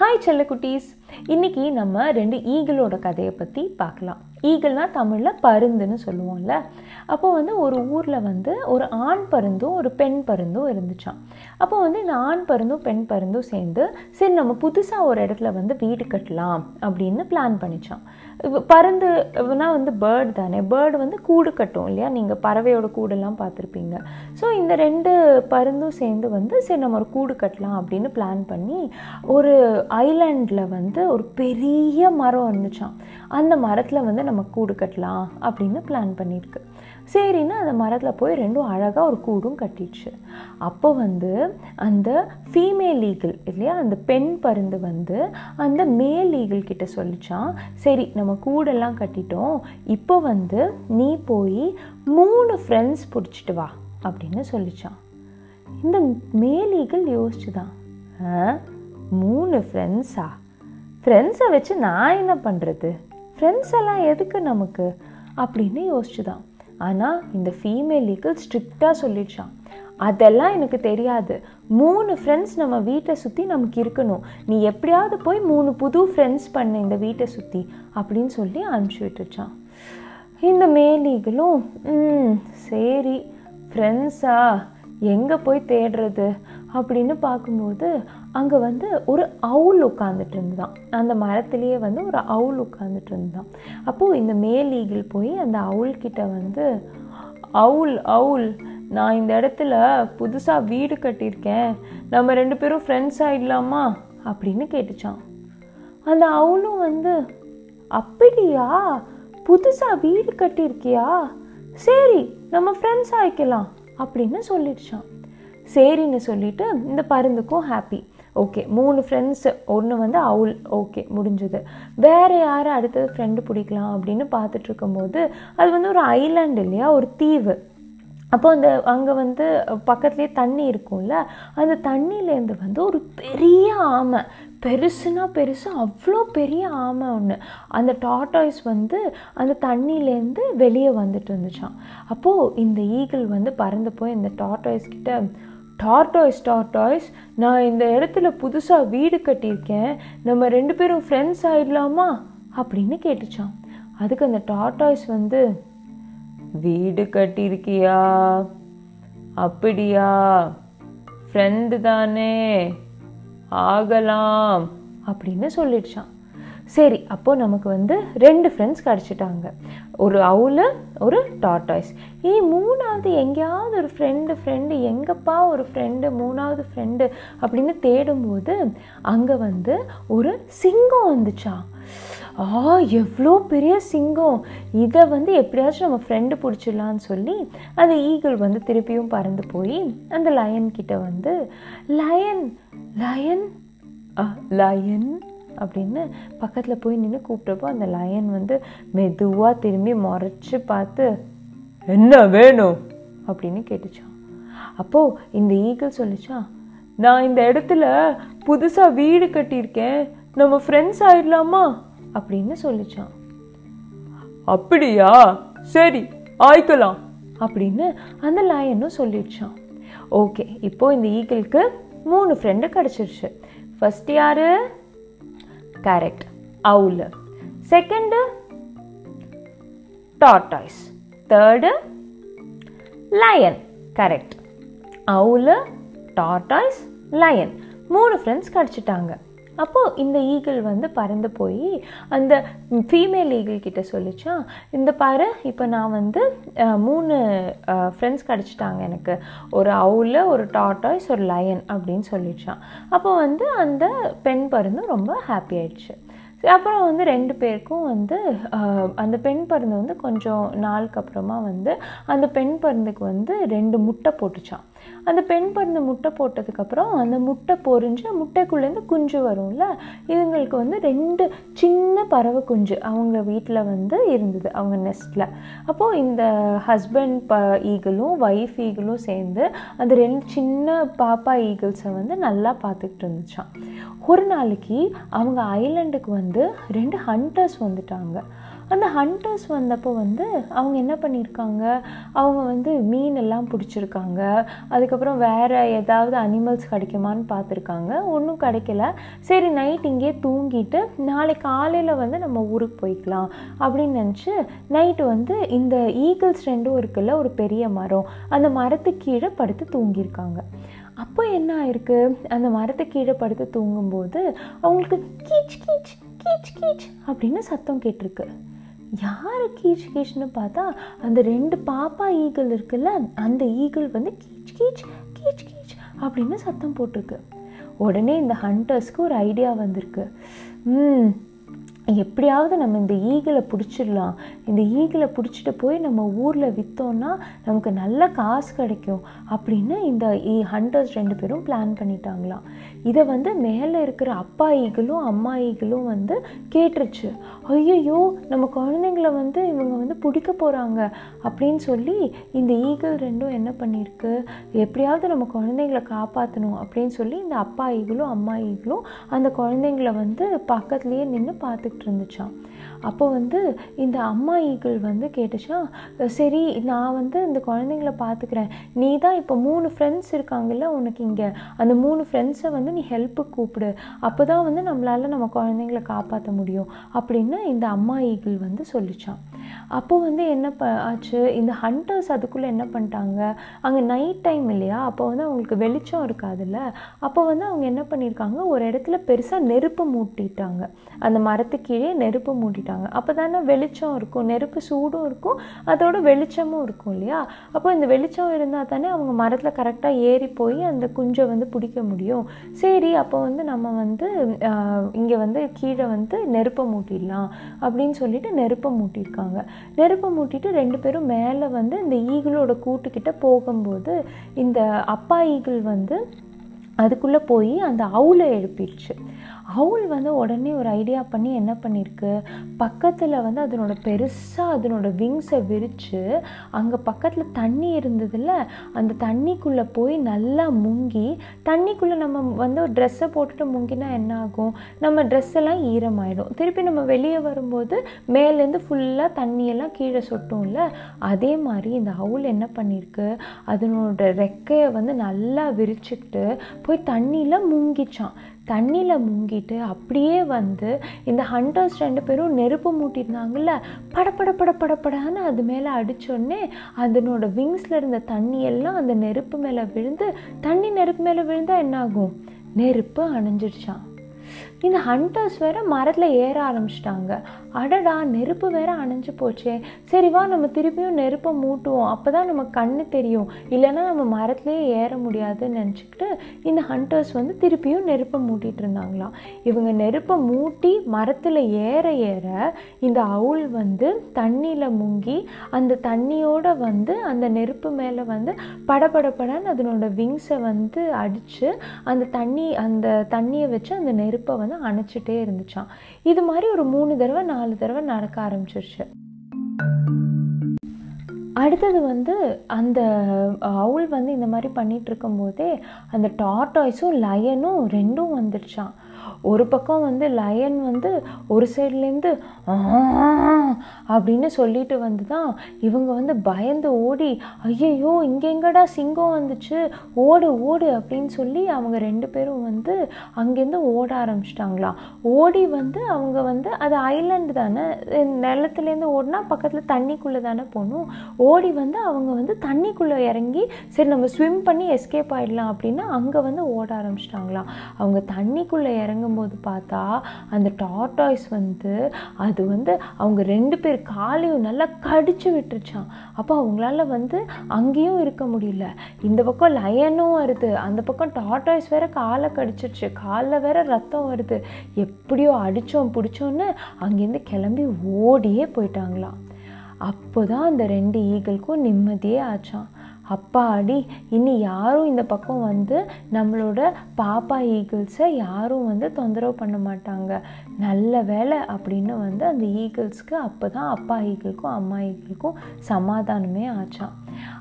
Hi செல்ல குட்டீஸ் இன்னைக்கு நம்ம ரெண்டு ஈகிளோட கதையை பற்றி பார்க்கலாம். ஈகிள்னால் தமிழில் பருந்துன்னு சொல்லுவோம்ல. அப்போ வந்து ஒரு ஊரில் வந்து ஒரு ஆண் பருந்தும் ஒரு பெண் பருந்தும் இருந்துச்சான் அப்போ வந்து இந்த ஆண் பருந்தும் பெண் பருந்தும் சேர்ந்து சரி நம்ம புதுசாக ஒரு இடத்துல வந்து வீடு கட்டலாம் அப்படின்னு பிளான் பண்ணிச்சான் பருந்துனா வந்து பேர்டு தானே. பேர்டு வந்து கூடு கட்டும் இல்லையா? நீங்கள் பறவையோட கூடெல்லாம் பார்த்துருப்பீங்க. ஸோ இந்த ரெண்டு பருந்தும் சேர்ந்து வந்து சரி நம்ம ஒரு கூடு கட்டலாம் அப்படின்னு பிளான் பண்ணி ஒரு ஐலண்டில் வந்து ஒரு பெரிய மரம் இருந்துச்சாம் அந்த மரத்தில் வந்து நம்ம கூடு கட்டலாம் அப்படின்னு பிளான் பண்ணியிருக்கு. சரின்னு அந்த மரத்தில் போய் ரெண்டும் அழகாக ஒரு கூடும் கட்டிடுச்சு. அப்போ வந்து அந்த ஃபீமேல் ஈகிள் இல்லையா அந்த பெண் பருந்து வந்து அந்த மேல் ஈகிள் கிட்ட சொல்லிச்சான் சரி நம்ம கூடெல்லாம் கட்டிட்டோம். இப்போ வந்து நீ போய் மூணு ஃப்ரெண்ட்ஸ் பிடிச்சிட்டு வா அப்படின்னு சொல்லிச்சான் இந்த மேல் ஈகிள் யோசிச்சுதான் "ஆ, மூணு ஃப்ரெண்ட்ஸா ஃப்ரெண்ட்ஸை வச்சு நான் என்ன பண்ணுறது ஃப்ரெண்ட்ஸ் எல்லாம் எதுக்கு நமக்கு? அப்படின்னு யோசிச்சுதான். ஆனால் இந்த ஃபீமேல் ஈகிள் ஸ்ட்ரிக்டாக சொல்லிடுச்சான் அதெல்லாம் எனக்கு தெரியாது. மூணு ஃப்ரெண்ட்ஸ் நம்ம வீட்டை சுற்றி நமக்கு இருக்கணும். நீ எப்படியாவது போய் மூணு புது ஃப்ரெண்ட்ஸ் பண்ண இந்த வீட்டை சுற்றி அப்படின்னு சொல்லி அனுப்பிச்சி விட்டுருச்சான் இந்த மேலீகளும் ம் சரி ஃப்ரெண்ட்ஸா எங்கே போய் தேடுறது? அப்படின்னு பார்க்கும்போது அங்கே வந்து ஒரு அவுல் உட்காந்துட்டு இருந்துதான் அந்த மரத்துலேயே வந்து ஒரு அவுல் உட்காந்துட்டு இருந்தான் அப்போது இந்த மேல் ஈகிள் போய் அந்த அவுல்கிட்ட வந்து அவுல் அவுல் நான் இந்த இடத்துல புதுசாக வீடு கட்டியிருக்கேன். நம்ம ரெண்டு பேரும் ஃப்ரெண்ட்ஸ் ஆகிடலாமா அப்படின்னு கேட்டுச்சான் அந்த அவளும் வந்து அப்படியா? புதுசாக வீடு கட்டியிருக்கியா? சரி நம்ம ஃப்ரெண்ட்ஸ் ஆயிக்கலாம் அப்படின்னு சொல்லிடுச்சான் சரின்னு சொல்லிட்டு இந்த பருந்துக்கும் ஹாப்பி ஓகே மூணு ஃப்ரெண்ட்ஸ் ஒன்று வந்து அவுல் ஓகே முடிஞ்சது. வேறு யாரை அடுத்தது ஃப்ரெண்டு பிடிக்கலாம் அப்படின்னு பார்த்துட்டு இருக்கும்போது அது வந்து ஒரு ஐலாண்ட் இல்லையா? ஒரு தீவு. அப்போ அந்த அங்கே வந்து பக்கத்துலேயே தண்ணி இருக்கும்ல அந்த தண்ணியிலேருந்து வந்து ஒரு பெரிய ஆமை. பெருசுனா பெருசு அவ்வளோ பெரிய ஆமை ஒன்று அந்த டாட்டாய்ஸ் வந்து அந்த தண்ணியிலேருந்து வெளியே வந்துட்டு இருந்துச்சான் அப்போது இந்த ஈகிள் வந்து பறந்து போய் இந்த டாட்டாய்ஸ் கிட்ட டார்டாய்ஸ் டார்டாய்ஸ் நான் இந்த இடத்துல புதுசாக வீடு கட்டியிருக்கேன். நம்ம ரெண்டு பேரும் ஃப்ரெண்ட்ஸ் ஆயிடலாமா? அப்படின்னு கேட்டுச்சான் அதுக்கு அந்த டார்டாய்ஸ் வந்து வீடு கட்டியிருக்கியா? அப்படியா? ஃப்ரெண்டு தானே? ஆகலாம். அப்படின்னு சொல்லிடுச்சான் சரி அப்போது நமக்கு வந்து ரெண்டு ஃப்ரெண்ட்ஸ் கிடச்சிட்டாங்க. ஒரு அவுலு ஒரு டாட்டாய்ஸ் ஏ மூணாவது எங்கேயாவது ஒரு ஃப்ரெண்டு ஃப்ரெண்டு எங்கப்பா ஒரு ஃப்ரெண்டு மூணாவது ஃப்ரெண்டு அப்படின்னு தேடும்போது அங்கே வந்து ஒரு சிங்கம் வந்துச்சா? ஆ எவ்வளோ பெரிய சிங்கம். இதை வந்து எப்படியாச்சும் நம்ம ஃப்ரெண்டு பிடிச்சிடலான்னு சொல்லி அந்த ஈகிள் வந்து திருப்பியும் பறந்து போய் அந்த லயன் கிட்ட வந்து லயன் லயன் லயன் அப்படின்னு பக்கத்தில் போய் நின்று கூப்பிட்டப்போ அந்த லயன் வந்து மெதுவாக திரும்பி முறைச்சி பார்த்து என்ன வேணும்? அப்படின்னு கேட்டுச்சான் அப்போது இந்த ஈகிள் சொல்லிச்சான் நான் இந்த இடத்துல புதுசாக வீடு கட்டியிருக்கேன். நம்ம ஃப்ரெண்ட்ஸ் ஆயிடலாமா? அப்படின்னு சொல்லிச்சான் அப்படியா? சரி ஆய்க்கலாம். அப்படின்னு அந்த லயனும் சொல்லிடுச்சான் ஓகே இப்போ இந்த ஈகிளுக்கு மூணு ஃப்ரெண்டு கிடச்சிருச்சு. ஃபஸ்ட் யாரு? Correct owl second tortoise third lion correct owl tortoise lion மூணு ஃப்ரெண்ட்ஸ் கிடச்சிட்டாங்க. அப்போது இந்த ஈகிள் வந்து பறந்து போய் அந்த ஃபீமேல் ஈகிள் கிட்ட சொல்லிச்சா இந்த பாரு இப்போ நான் வந்து மூணு ஃப்ரெண்ட்ஸ் கிடச்சிட்டாங்க எனக்கு. ஒரு அவுல ஒரு டாட்டாய்ஸ் ஒரு லயன் அப்படின்னு சொல்லிச்சான் அப்போ வந்து அந்த பெண் பருந்து ரொம்ப ஹாப்பி ஆயிடுச்சு. அப்புறம் வந்து ரெண்டு பேருக்கும் வந்து அந்த பெண் பருந்து வந்து கொஞ்சம் நாளுக்கு அப்புறமா வந்து அந்த பெண் பருந்துக்கு வந்து ரெண்டு முட்டை போட்டுச்சான் அந்த பெண் பருந்து முட்டை போட்டதுக்கப்புறம் அந்த முட்டை பொறிஞ்சு முட்டைக்குள்ளேருந்து குஞ்சு வரும்ல? இதுங்களுக்கு வந்து ரெண்டு சின்ன பறவை குஞ்சு அவங்க வீட்டில் வந்து இருந்தது அவங்க நெஸ்ட்டில் அப்போது இந்த ஹஸ்பண்ட் ப ஈகிளும் ஒய்ஃப் ஈகிளும் சேர்ந்து அந்த ரெண்டு சின்ன பாப்பா ஈகிள்ஸை வந்து நல்லா பார்த்துக்கிட்டு இருந்துச்சான் ஒரு நாளைக்கு அவங்க ஐலண்டுக்கு வந்து ரெண்டு ஹண்டர்ஸ் வந்துட்டாங்க. அந்த ஹண்டர்ஸ் வந்தப்போ வந்து அவங்க என்ன பண்ணியிருக்காங்க அவங்க வந்து மீன் எல்லாம் பிடிச்சிருக்காங்க. அதுக்கப்புறம் வேறு ஏதாவது அனிமல்ஸ் கிடைக்குமான்னு பார்த்துருக்காங்க. ஒன்றும் கிடைக்கல. சரி நைட் இங்கேயே தூங்கிட்டு நாளை காலையில் வந்து நம்ம ஊருக்கு போய்க்கலாம் அப்படின்னு நினச்சி நைட்டு வந்து இந்த ஈகிள்ஸ் ரெண்டும் இருக்குல்ல ஒரு பெரிய மரம். அந்த மரத்துக்கு கீழே படுத்து தூங்கியிருக்காங்க. அப்போ என்ன ஆயிருக்கு? அந்த மரத்து கீழே படுத்து தூங்கும்போது அவங்களுக்கு கீச் கீச் கீச் கீச் அப்படின்னு சத்தம் கேட்டிருக்கு. யார் கீச் கீச்னு பார்த்தா அந்த ரெண்டு பாப்பா ஈகிள் இருக்குல்ல அந்த ஈகிள் வந்து கீச் கீச் கீச் கீச் அப்படின்னு சத்தம் போட்டிருக்கு. உடனே இந்த ஹண்டர்ஸ்க்கு ஒரு ஐடியா வந்திருக்கு. ம் எப்படியாவது நம்ம இந்த ஈகிளை பிடிச்சிடலாம். இந்த ஈகிளை பிடிச்சிட்டு போய் நம்ம ஊரில் விற்றோன்னா நமக்கு நல்ல காசு கிடைக்கும் அப்படின்னு இந்த ஈ ஹண்டர்ஸ் ரெண்டு பேரும் பிளான் பண்ணிட்டாங்களாம். இதை வந்து மேலே இருக்கிற அப்பா ஈகிளும் அம்மா ஈகிளும் வந்து கேட்டுருச்சு. ஐயையோ நம்ம குழந்தைங்கள வந்து இவங்க வந்து பிடிக்க போகிறாங்க அப்படின்னு சொல்லி இந்த ஈகிள் ரெண்டும் என்ன பண்ணியிருக்கு? எப்படியாவது நம்ம குழந்தைங்கள காப்பாற்றணும் அப்படின்னு சொல்லி இந்த அப்பா ஈகிளும் அம்மா ஈகிளும் அந்த குழந்தைங்கள வந்து பக்கத்துலேயே நின்று பார்த்து பார்த்துக்கிட்டு இருந்துச்சான் அப்போ வந்து இந்த அம்மா ஈகிள் வந்து கேட்டுச்சா சரி நான் வந்து இந்த குழந்தைங்கள பார்த்துக்கிறேன் நீ தான் இப்போ மூணு ஃப்ரெண்ட்ஸ் இருக்காங்கல்ல உனக்கு இங்கே. அந்த மூணு ஃப்ரெண்ட்ஸை வந்து நீ ஹெல்ப்புக்கு கூப்பிடு. அப்போ தான் வந்து நம்மளால் நம்ம குழந்தைங்கள காப்பாற்ற முடியும். அப்படின்னு இந்த அம்மா ஈகிள் வந்து சொல்லிச்சான் அப்போ வந்து என்ன ப ஆச்சு? இந்த ஹண்டர்ஸ் அதுக்குள்ளே என்ன பண்ணிட்டாங்க? அங்கே நைட் டைம் இல்லையா? அப்போ வந்து அவங்களுக்கு வெளிச்சம் இருக்காதுல்ல? அப்போ வந்து அவங்க என்ன பண்ணியிருக்காங்க ஒரு இடத்துல பெருசாக நெருப்பு மூட்டிட்டாங்க. அந்த மரத்து கீழே நெருப்பு மூட்டிட்டாங்க. அப்போ தானே வெளிச்சம் இருக்கும். நெருப்பு சூடும் இருக்கும். அதோட வெளிச்சமும் இருக்கும் இல்லையா? அப்போ இந்த வெளிச்சம் இருந்தால் தானே அவங்க மரத்தில் கரெக்டாக ஏறி போய் அந்த குஞ்சை வந்து பிடிக்க முடியும். சரி அப்போ வந்து நம்ம வந்து இங்கே வந்து கீழே வந்து நெருப்பை மூட்டிடலாம் அப்படின்னு சொல்லிட்டு நெருப்பை மூட்டியிருக்காங்க. நெருப்பை மூட்டிட்டு ரெண்டு பேரும் மேலே வந்து இந்த ஈகிளோட கூட்டுக்கிட்ட போகும்போது இந்த அப்பா ஈகிள் வந்து அதுக்குள்ளே போய் அந்த அவுலை எழுப்பிடுச்சு. அவுல் வந்து உடனே ஒரு ஐடியா பண்ணி என்ன பண்ணியிருக்கு பக்கத்தில் வந்து அதனோட பெருசாக அதனோட விங்ஸை விரித்து அங்கே பக்கத்தில் தண்ணி இருந்ததில்ல அந்த தண்ணிக்குள்ளே போய் நல்லா முங்கி தண்ணிக்குள்ளே நம்ம வந்து ஒரு ட்ரெஸ்ஸை போட்டுட்டு முங்கினா என்ன ஆகும் நம்ம ட்ரெஸ் எல்லாம் ஈரமாயிடும். திருப்பி நம்ம வெளியே வரும்போது மேலேருந்து ஃபுல்லாக தண்ணியெல்லாம் கீழே சொட்டும்ல அதே மாதிரி இந்த அவுல் என்ன பண்ணியிருக்கு அதனோட ரெக்கையை வந்து நல்லா விரிச்சுக்கிட்டு போய் தண்ணியில் முங்கிச்சான். தண்ணியில் முங்கிட்டு அப்படியே வந்து இந்த ஹண்டர்ஸ் ரெண்டு பேரும் நெருப்பு மூட்டியிருந்தாங்கல்ல படப்பட பட படப்படான்னு அது மேலே அடித்தோடனே அதனோட விங்ஸில் இருந்த தண்ணி எல்லாம் அந்த நெருப்பு மேலே விழுந்து தண்ணி நெருப்பு மேலே விழுந்தால் என்ன ஆகும் நெருப்பு அணைஞ்சிடுச்சான் இந்த ஹண்டர்ஸ் வேற மரத்தில் ஏற ஆரம்பிச்சிட்டாங்க. அடடா நெருப்பு வேற அணைஞ்சு போச்சே. சரி வா நம்ம திருப்பியும் நெருப்பை மூட்டுவோம். அப்போ தான் நம்ம கண்ணு தெரியும். இல்லைன்னா நம்ம மரத்துலேயே ஏற முடியாதுன்னு நினச்சிக்கிட்டு இந்த ஹண்டர்ஸ் வந்து திருப்பியும் நெருப்பை மூட்டிகிட்டு இருந்தாங்களாம். இவங்க நெருப்பை மூட்டி மரத்தில் ஏற ஏற இந்த அவுள் வந்து தண்ணியில் முங்கி அந்த தண்ணியோட வந்து அந்த நெருப்பு மேலே வந்து படபடப்படன்னு அதனோட விங்ஸை வந்து அடித்து அந்த தண்ணி அந்த தண்ணியை வச்சு அந்த நெருப்பு வந்து அணைச்சிட்டே இருந்துச்சான் இது மாதிரி ஒரு மூணு தடவை நாலு தடவை நடக்க ஆரம்பிச்சிருச்சு. அடுத்தது வந்து அந்த அவுள் வந்து இந்த மாதிரி பண்ணிகிட்டு இருக்கும்போதே அந்த டார்டாய்ஸும் லயனும் ரெண்டும் வந்துருச்சான் ஒரு பக்கம் வந்து லயன் வந்து ஒரு சைட்லேருந்து அப்படின்னு சொல்லிட்டு வந்து தான் இவங்க வந்து பயந்து ஓடி ஐயையோ இங்கெங்கடா சிங்கம் வந்துச்சு? ஓடு ஓடு அப்படின்னு சொல்லி அவங்க ரெண்டு பேரும் வந்து அங்கேருந்து ஓட ஆரம்பிச்சிட்டாங்களாம் ஓடி வந்து அவங்க வந்து அது ஐலண்டு தானே நிலத்துலேருந்து ஓடினா பக்கத்தில் தண்ணிக்குள்ளே தானே போகணும். ஓடி வந்து அவங்க வந்து தண்ணிக்குள்ளே இறங்கி சரி நம்ம ஸ்விம் பண்ணி எஸ்கேப் ஆகிடலாம் அப்படின்னு அங்கே வந்து ஓட ஆரம்பிச்சிட்டாங்களாம் அவங்க தண்ணிக்குள்ளே இறங்கும்போது பார்த்தா அந்த டார்டாய்ஸ் வந்து அது வந்து அவங்க ரெண்டு பேர் காலையும் நல்லா கடிச்சு விட்டுருச்சான் அப்போ அவங்களால வந்து அங்கேயும் இருக்க முடியல. இந்த பக்கம் லயனும் வருது. அந்த பக்கம் டார்டாய்ஸ் வேற காலை கடிச்சிருச்சு. காலில் வேற ரத்தம் வருது. எப்படியோ அடித்தோம் பிடிச்சோன்னு அங்கேருந்து கிளம்பி ஓடியே போயிட்டாங்களாம். அப்போ தான் அந்த ரெண்டு ஈகளுக்கும் நிம்மதியே ஆச்சான் அப்பாடி இனி யாரும் இந்த பக்கம் வந்து நம்மளோட பாப்பா ஈகிள்ஸை யாரும் வந்து தொந்தரவு பண்ண மாட்டாங்க. நல்ல வேலை அப்படின்னு வந்து அந்த ஈகிள்ஸ்க்கு அப்போ தான் அப்பா ஈகிள்க்கும் அம்மா ஈகிள்க்கும் சமாதானமே ஆச்சான்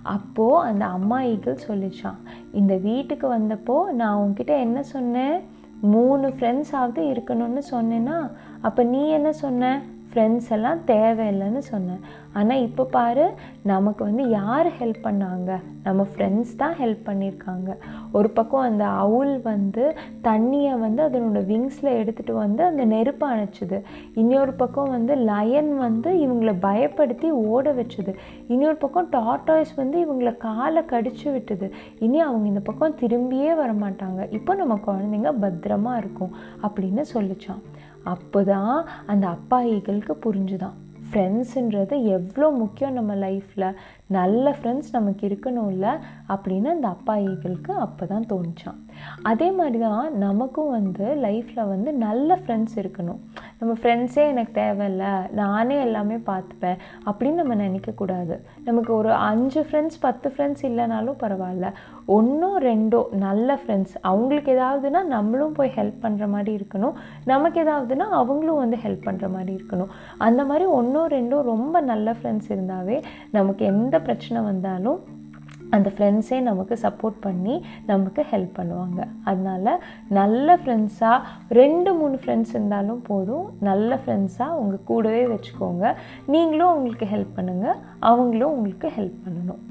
அப்போது அந்த அம்மா ஈகிள் சொல்லிச்சான் இந்த வீட்டுக்கு வந்தப்போ நான் உன்கிட்ட என்ன சொன்னேன்? மூணு ஃப்ரெண்ட்ஸாவது இருக்கணும்னு சொன்னேன்னா அப்போ நீ என்ன சொன்ன? ஃப்ரெண்ட்ஸ் எல்லாம் தேவையில்லைன்னு சொன்னேன். ஆனால் இப்போ பாரு நமக்கு வந்து யார் ஹெல்ப் பண்ணாங்க? நம்ம ஃப்ரெண்ட்ஸ் தான் ஹெல்ப் பண்ணியிருக்காங்க ஒரு பக்கம் அந்த அவுல் வந்து தண்ணியை வந்து அதனோட விங்ஸில் எடுத்துகிட்டு வந்து அந்த நெருப்பு அணைச்சிது. இன்னொரு பக்கம் வந்து லயன் வந்து இவங்களை பயப்படுத்தி ஓட வச்சுது. இன்னொரு பக்கம் டாட்டாய்ஸ் வந்து இவங்களை காலை கடிச்சு விட்டுது. இனி அவங்க இந்த பக்கம் திரும்பியே வர மாட்டாங்க இப்போ நம்ம குழந்தைங்க பத்திரமா இருக்கும் அப்படின்னு சொல்லிச்சான். அப்போ தான் அந்த அப்பா ஈகளுக்கு புரிஞ்சுதான். ஃப்ரெண்ட்ஸுன்றது எவ்வளோ முக்கியம் நம்ம லைஃப்பில் நல்ல ஃப்ரெண்ட்ஸ் நமக்கு இருக்கணும்ல அப்படின்னு அந்த அப்பா ஈகளுக்கு அப்போ தான் தோணுச்சான் அதே மாதிரி தான் நமக்கும் வந்து லைஃப்பில் வந்து நல்ல ஃப்ரெண்ட்ஸ் இருக்கணும். நம்ம ஃப்ரெண்ட்ஸே எனக்கு தேவையில்லை நானே எல்லாமே பார்த்துப்பேன் அப்படின்னு நம்ம நினைக்கக்கூடாது நமக்கு ஒரு அஞ்சு ஃப்ரெண்ட்ஸ் பத்து ஃப்ரெண்ட்ஸ் இல்லைனாலும் பரவாயில்ல. ஒன்றோ ரெண்டோ நல்ல ஃப்ரெண்ட்ஸ் அவங்களுக்கு ஏதாவதுன்னா நம்மளும் போய் ஹெல்ப் பண்ணுற மாதிரி இருக்கணும். நமக்கு ஏதாவதுன்னா அவங்களும் வந்து ஹெல்ப் பண்ணுற மாதிரி இருக்கணும். அந்த மாதிரி ஒன்றோ ரெண்டோ ரொம்ப நல்ல ஃப்ரெண்ட்ஸ் இருந்தாவே நமக்கு எந்த பிரச்சனை வந்தாலும் அந்த ஃப்ரெண்ட்ஸே நமக்கு சப்போர்ட் பண்ணி நமக்கு ஹெல்ப் பண்ணுவாங்க. அதனால் நல்ல ஃப்ரெண்ட்ஸாக ரெண்டு மூணு ஃப்ரெண்ட்ஸ் இருந்தாலும் போதும். நல்ல ஃப்ரெண்ட்ஸாக உங்கள் கூடவே வச்சுக்கோங்க. நீங்களும் அவங்களுக்கு ஹெல்ப் பண்ணுங்கள் அவங்களும் உங்களுக்கு ஹெல்ப் பண்ணணும்.